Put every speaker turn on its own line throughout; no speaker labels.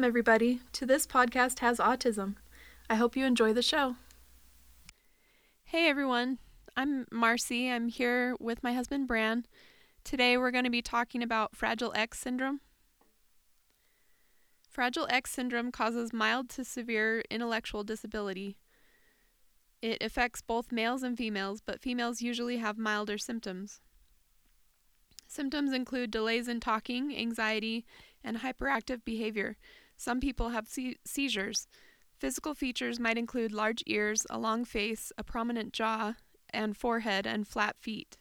Welcome, everybody, to This Podcast Has Autism. I hope you enjoy the show. Hey, everyone. I'm Marcy. I'm here with my husband, Bran. Today, we're going to be talking about Fragile X syndrome. Fragile X syndrome causes mild to severe intellectual disability. It affects both males and females, but females usually have milder symptoms. Symptoms include delays in talking, anxiety, and hyperactive behavior. Some people have se- seizures. Physical features might include large ears, a long face, a prominent jaw and forehead, and flat feet.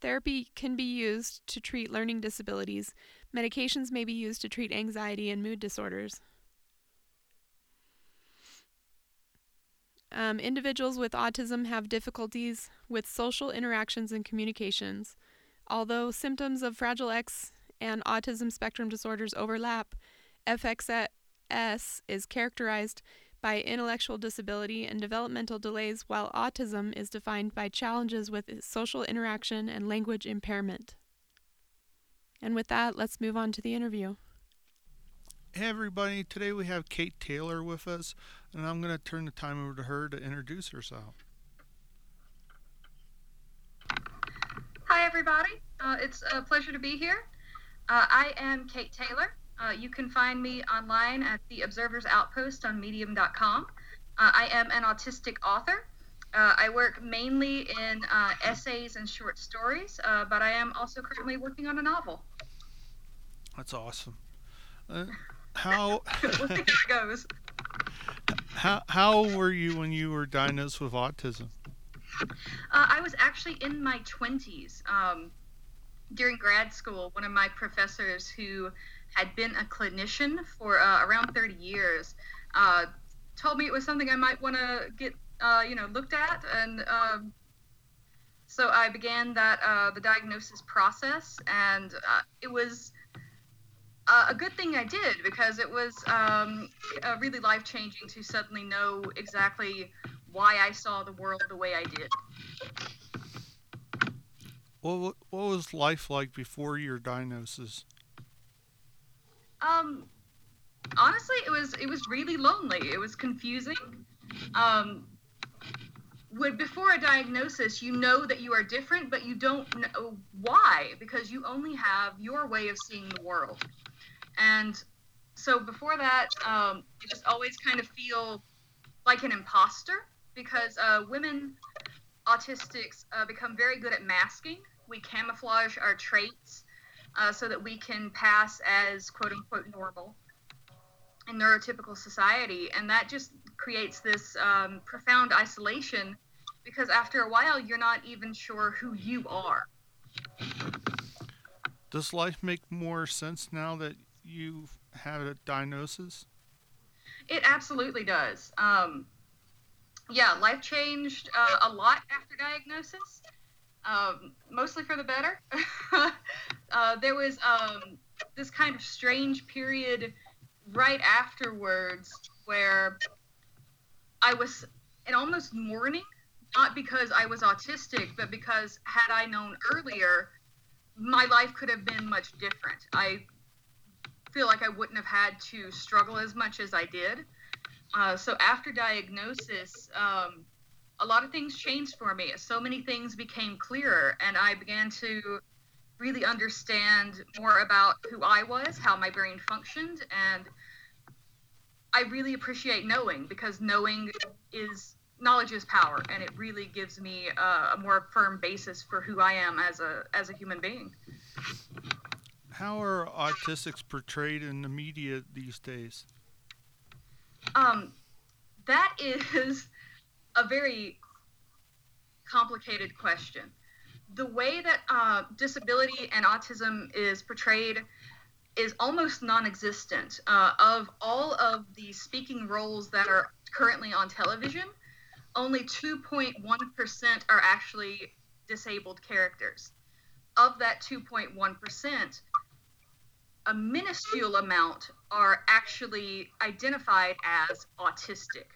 Therapy can be used to treat learning disabilities. Medications may be used to treat anxiety and mood disorders. Um, individuals with autism have difficulties with social interactions and communications. Although symptoms of Fragile X and autism spectrum disorders overlap, FXS is characterized by intellectual disability and developmental delays, while autism is defined by challenges with social interaction and language impairment. And with that, let's move on to the interview.
Hey, everybody. Today we have Kate Taylor with us, and I'm going to turn the time over to her to introduce herself.
Hi, everybody. Uh, it's a pleasure to be here. Uh, I am Kate Taylor. Uh, you can find me online at the Observer's Outpost on Medium.com. Uh, I am an autistic author. Uh, I work mainly in uh, essays and short stories, but I am also currently working on a novel.
That's awesome. how
we'll see how it goes.
How how were you when you were diagnosed with autism?
Uh, I was actually in my 20s. Um, during grad school, one of my professors who had been a clinician for uh, around 30 years uh, told me it was something I might want to get, uh, you know, looked at. And um, so I began that, uh, the diagnosis process. And uh, it was a good thing I did because it was um, really life changing to suddenly know exactly why I saw the world the way I did.
What what was life like before your diagnosis?
Um, honestly, it was it was really lonely. It was confusing. Um, when before a diagnosis, you know that you are different, but you don't know why because you only have your way of seeing the world. And so before that, um, you just always kind of feel like an imposter because uh, women autistics uh, become very good at masking. We camouflage our traits uh, so that we can pass as quote unquote normal in neurotypical society. And that just creates this um, profound isolation because after a while, you're not even sure who you are.
Does life make more sense now that you've had a diagnosis?
It absolutely does. Um, yeah, life changed uh, a lot after diagnosis, um, mostly for the better. uh, there was um, this kind of strange period right afterwards where I was in almost mourning, not because I was autistic, but because had I known earlier, my life could have been much different. I feel like I wouldn't have had to struggle as much as I did. Uh, so after diagnosis, um, a lot of things changed for me. So many things became clearer, and I began to really understand more about who I was, how my brain functioned, and I really appreciate knowing because knowing is knowledge is power, and it really gives me a, a more firm basis for who I am as a as a human being.
How are autistics portrayed in the media these days?
Um, that is a very complicated question. The way that uh, disability and autism is portrayed is almost non existent. Uh, of all of the speaking roles that are currently on television, only 2.1% are actually disabled characters. Of that 2.1%, a minuscule amount are actually identified as autistic.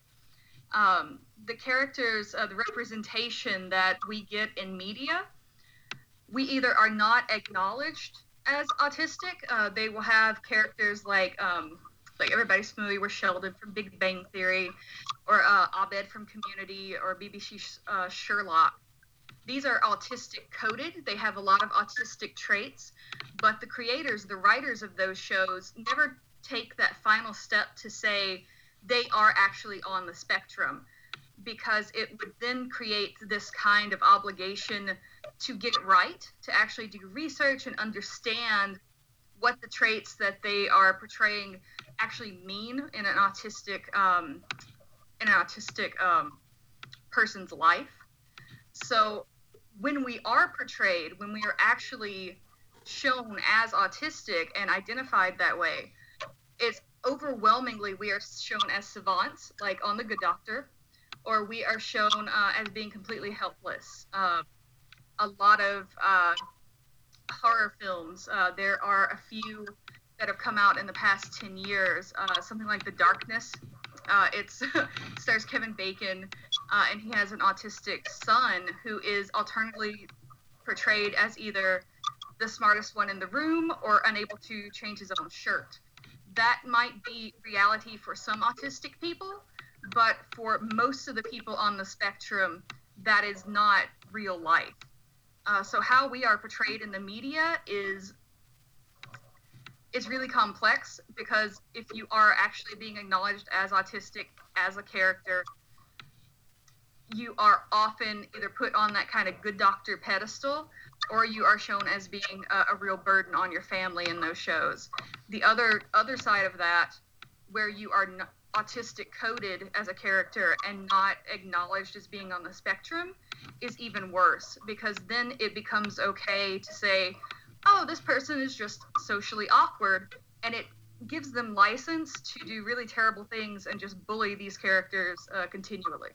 Um, the characters, uh, the representation that we get in media, we either are not acknowledged as autistic. Uh, they will have characters like um, like everybody's familiar with Sheldon from Big Bang Theory, or uh, Abed from Community, or BBC uh, Sherlock. These are autistic coded. They have a lot of autistic traits, but the creators, the writers of those shows, never take that final step to say they are actually on the spectrum because it would then create this kind of obligation to get it right, to actually do research and understand what the traits that they are portraying actually mean in an autistic um, in an autistic um, person's life. So when we are portrayed, when we are actually shown as autistic and identified that way, it's overwhelmingly we are shown as savants, like on The Good Doctor, or we are shown uh, as being completely helpless. Uh, a lot of uh, horror films, uh, there are a few that have come out in the past 10 years, uh, something like The Darkness. Uh, it stars Kevin Bacon, and he has an autistic son who is alternately portrayed as either the smartest one in the room or unable to change his own shirt. That might be reality for some autistic people, but for most of the people on the spectrum, that is not real life. Uh, so how we are portrayed in the media is is really complex because if you are actually being acknowledged as autistic as a character, you are often either put on that kind of good doctor pedestal or you are shown as being a, a real burden on your family in those shows. The other other side of that, where you are not, autistic coded as a character and not acknowledged as being on the spectrum is even worse because then it becomes okay to say, oh, this person is just socially awkward, and it gives them license to do really terrible things and just bully these characters uh, continually.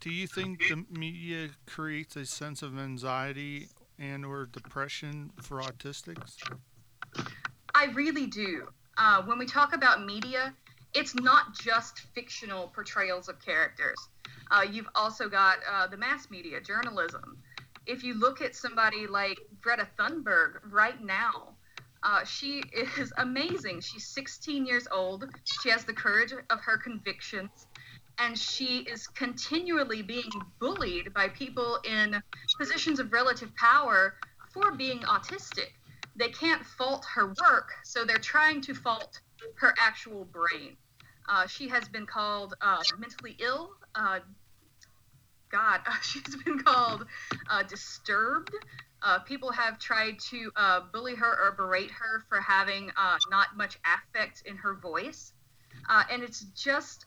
Do you think the media creates a sense of anxiety and or depression for autistics?
I really do uh, when we talk about media, it's not just fictional portrayals of characters. Uh, you've also got uh, the mass media, journalism. If you look at somebody like Greta Thunberg right now, uh, she is amazing. She's 16 years old. She has the courage of her convictions, and she is continually being bullied by people in positions of relative power for being autistic they can't fault her work, so they're trying to fault her actual brain. Uh, she has been called uh, mentally ill. Uh, God, she's been called uh, disturbed. Uh, people have tried to uh, bully her or berate her for having not much affect in her voice. and it's just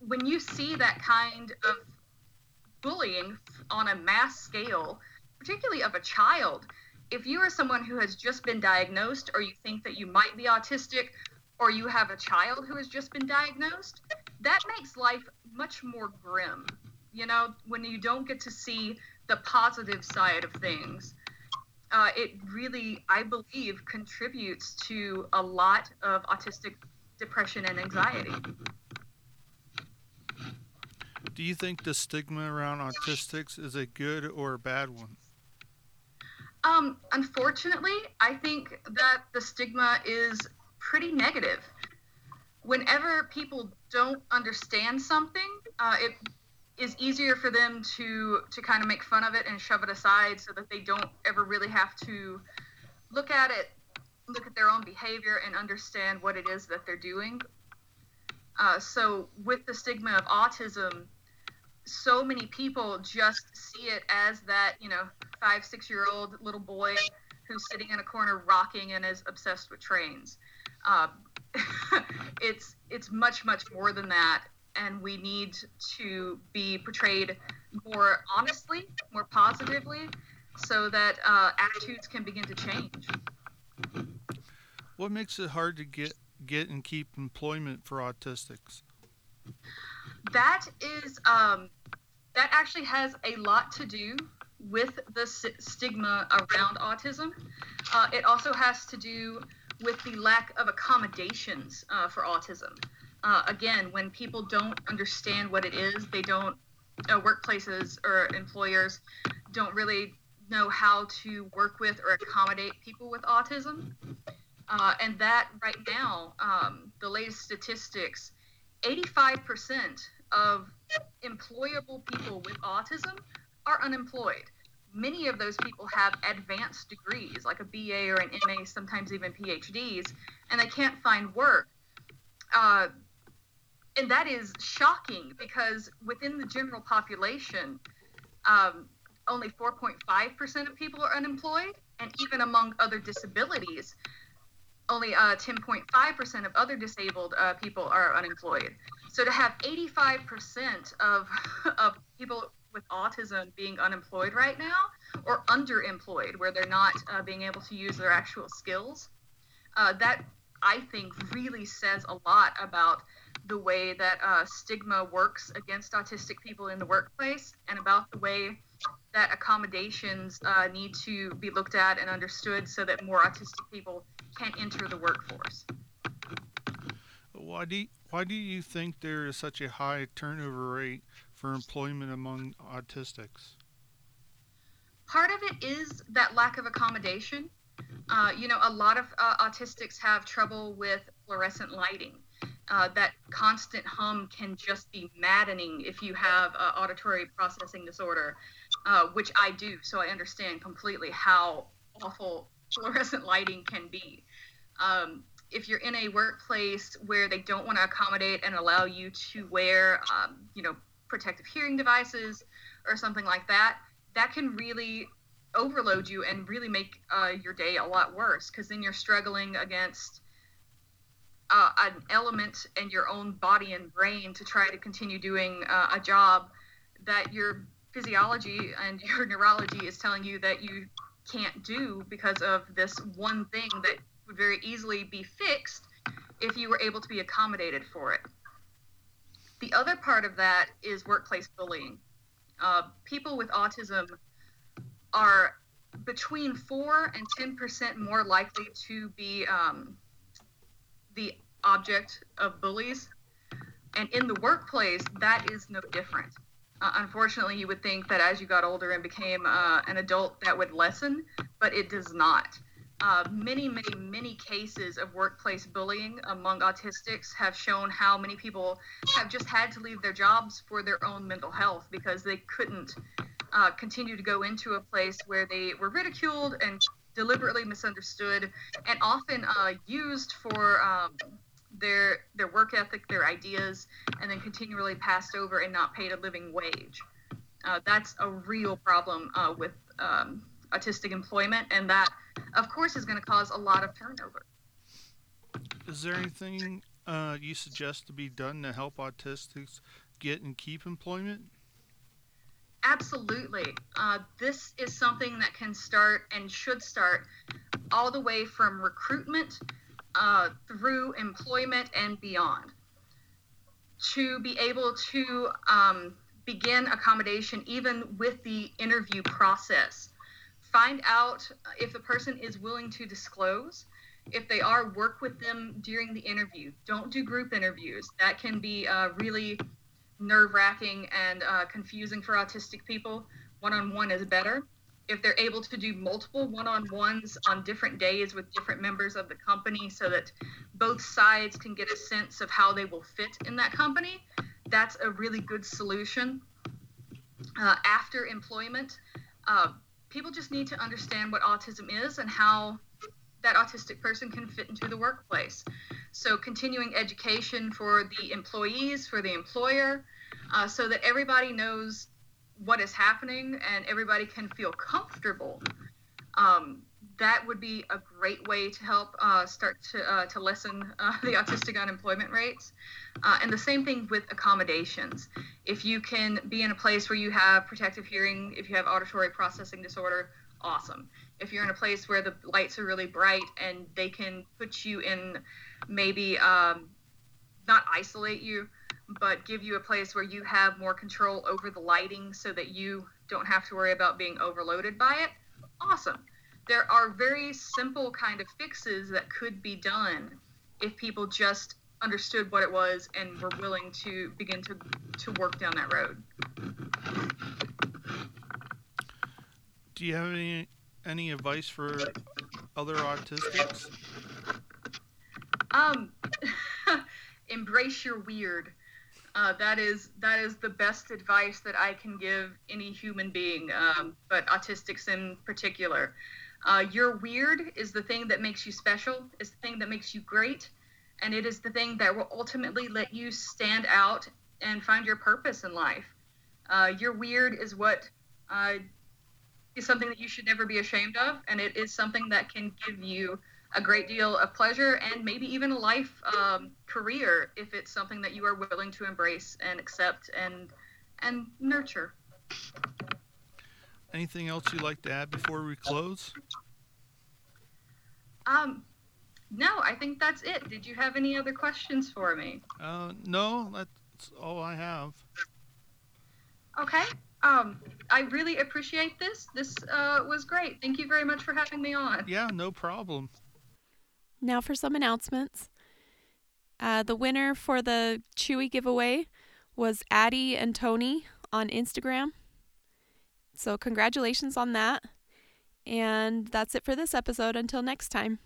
when you see that kind of bullying on a mass scale, particularly of a child, if you are someone who has just been diagnosed or you think that you might be autistic or you have a child who has just been diagnosed, that makes life much more grim. You know, when you don't get to see the positive side of things. Uh, it really, I believe, contributes to a lot of autistic depression and anxiety.
Do you think the stigma around autistics is a good or a bad one?
Um, unfortunately, I think that the stigma is pretty negative. Whenever people don't understand something, uh, it is easier for them to to kind of make fun of it and shove it aside, so that they don't ever really have to look at it, look at their own behavior, and understand what it is that they're doing. Uh, so, with the stigma of autism, so many people just see it as that you know five six year old little boy who's sitting in a corner rocking and is obsessed with trains. Uh, it's it's much much more than that and we need to be portrayed more honestly more positively so that uh, attitudes can begin to change.
What makes it hard to get get and keep employment for autistics?
That is um, that actually has a lot to do with the stigma around autism. Uh, it also has to do with the lack of accommodations uh, for autism. Uh, again, when people don't understand what it is, they don't, uh, workplaces or employers don't really know how to work with or accommodate people with autism. Uh, and that right now, um, the latest statistics, 85% of employable people with autism are unemployed. Many of those people have advanced degrees, like a BA or an MA, sometimes even PhDs, and they can't find work. Uh, and that is shocking because within the general population, um, only 4.5% of people are unemployed, and even among other disabilities, only uh, 10.5% of other disabled uh, people are unemployed. So to have 85% of, of people with autism being unemployed right now or underemployed, where they're not uh, being able to use their actual skills, uh, that I think really says a lot about the way that uh, stigma works against autistic people in the workplace and about the way that accommodations uh, need to be looked at and understood so that more autistic people can enter the workforce.
Why do you, why do you think there is such a high turnover rate for employment among autistics?
Part of it is that lack of accommodation. Uh, you know, a lot of uh, autistics have trouble with fluorescent lighting. Uh, that constant hum can just be maddening if you have auditory processing disorder, uh, which I do. So I understand completely how awful fluorescent lighting can be. Um, if you're in a workplace where they don't want to accommodate and allow you to wear, um, you know, protective hearing devices or something like that, that can really overload you and really make uh, your day a lot worse because then you're struggling against uh, an element in your own body and brain to try to continue doing uh, a job that your physiology and your neurology is telling you that you can't do because of this one thing that would very easily be fixed if you were able to be accommodated for it. The other part of that is workplace bullying. Uh, people with autism are between 4 and 10% more likely to be um, the object of bullies. And in the workplace, that is no different. Uh, unfortunately, you would think that as you got older and became uh, an adult, that would lessen, but it does not. Uh, many, many, many cases of workplace bullying among autistics have shown how many people have just had to leave their jobs for their own mental health because they couldn't uh, continue to go into a place where they were ridiculed and deliberately misunderstood and often uh, used for um, their their work ethic, their ideas, and then continually passed over and not paid a living wage. Uh, that's a real problem uh, with um, autistic employment, and that, of course, is going to cause a lot of turnover.
Is there anything uh, you suggest to be done to help autistics get and keep employment?
Absolutely. Uh, this is something that can start and should start all the way from recruitment uh, through employment and beyond. To be able to um, begin accommodation even with the interview process. Find out if the person is willing to disclose. If they are, work with them during the interview. Don't do group interviews. That can be uh, really nerve wracking and uh, confusing for autistic people. One on one is better. If they're able to do multiple one on ones on different days with different members of the company so that both sides can get a sense of how they will fit in that company, that's a really good solution. Uh, after employment, uh, people just need to understand what autism is and how that autistic person can fit into the workplace. So, continuing education for the employees, for the employer, uh, so that everybody knows what is happening and everybody can feel comfortable. Um, that would be a great way to help uh, start to, uh, to lessen uh, the autistic unemployment rates. Uh, and the same thing with accommodations. If you can be in a place where you have protective hearing, if you have auditory processing disorder, awesome. If you're in a place where the lights are really bright and they can put you in maybe um, not isolate you, but give you a place where you have more control over the lighting so that you don't have to worry about being overloaded by it, awesome. There are very simple kind of fixes that could be done if people just understood what it was and were willing to begin to, to work down that road.
Do you have any any advice for other autistics?
Um, embrace your weird. Uh, that is that is the best advice that I can give any human being, um, but autistics in particular. Uh, your weird is the thing that makes you special. Is the thing that makes you great, and it is the thing that will ultimately let you stand out and find your purpose in life. Uh, your weird is what uh, is something that you should never be ashamed of, and it is something that can give you a great deal of pleasure and maybe even a life um, career if it's something that you are willing to embrace and accept and and nurture.
Anything else you'd like to add before we close?
Um, no, I think that's it. Did you have any other questions for me?
Uh, no, that's all I have.
Okay. Um, I really appreciate this. This uh, was great. Thank you very much for having me on.
Yeah, no problem.
Now for some announcements. Uh, the winner for the Chewy giveaway was Addie and Tony on Instagram. So, congratulations on that. And that's it for this episode. Until next time.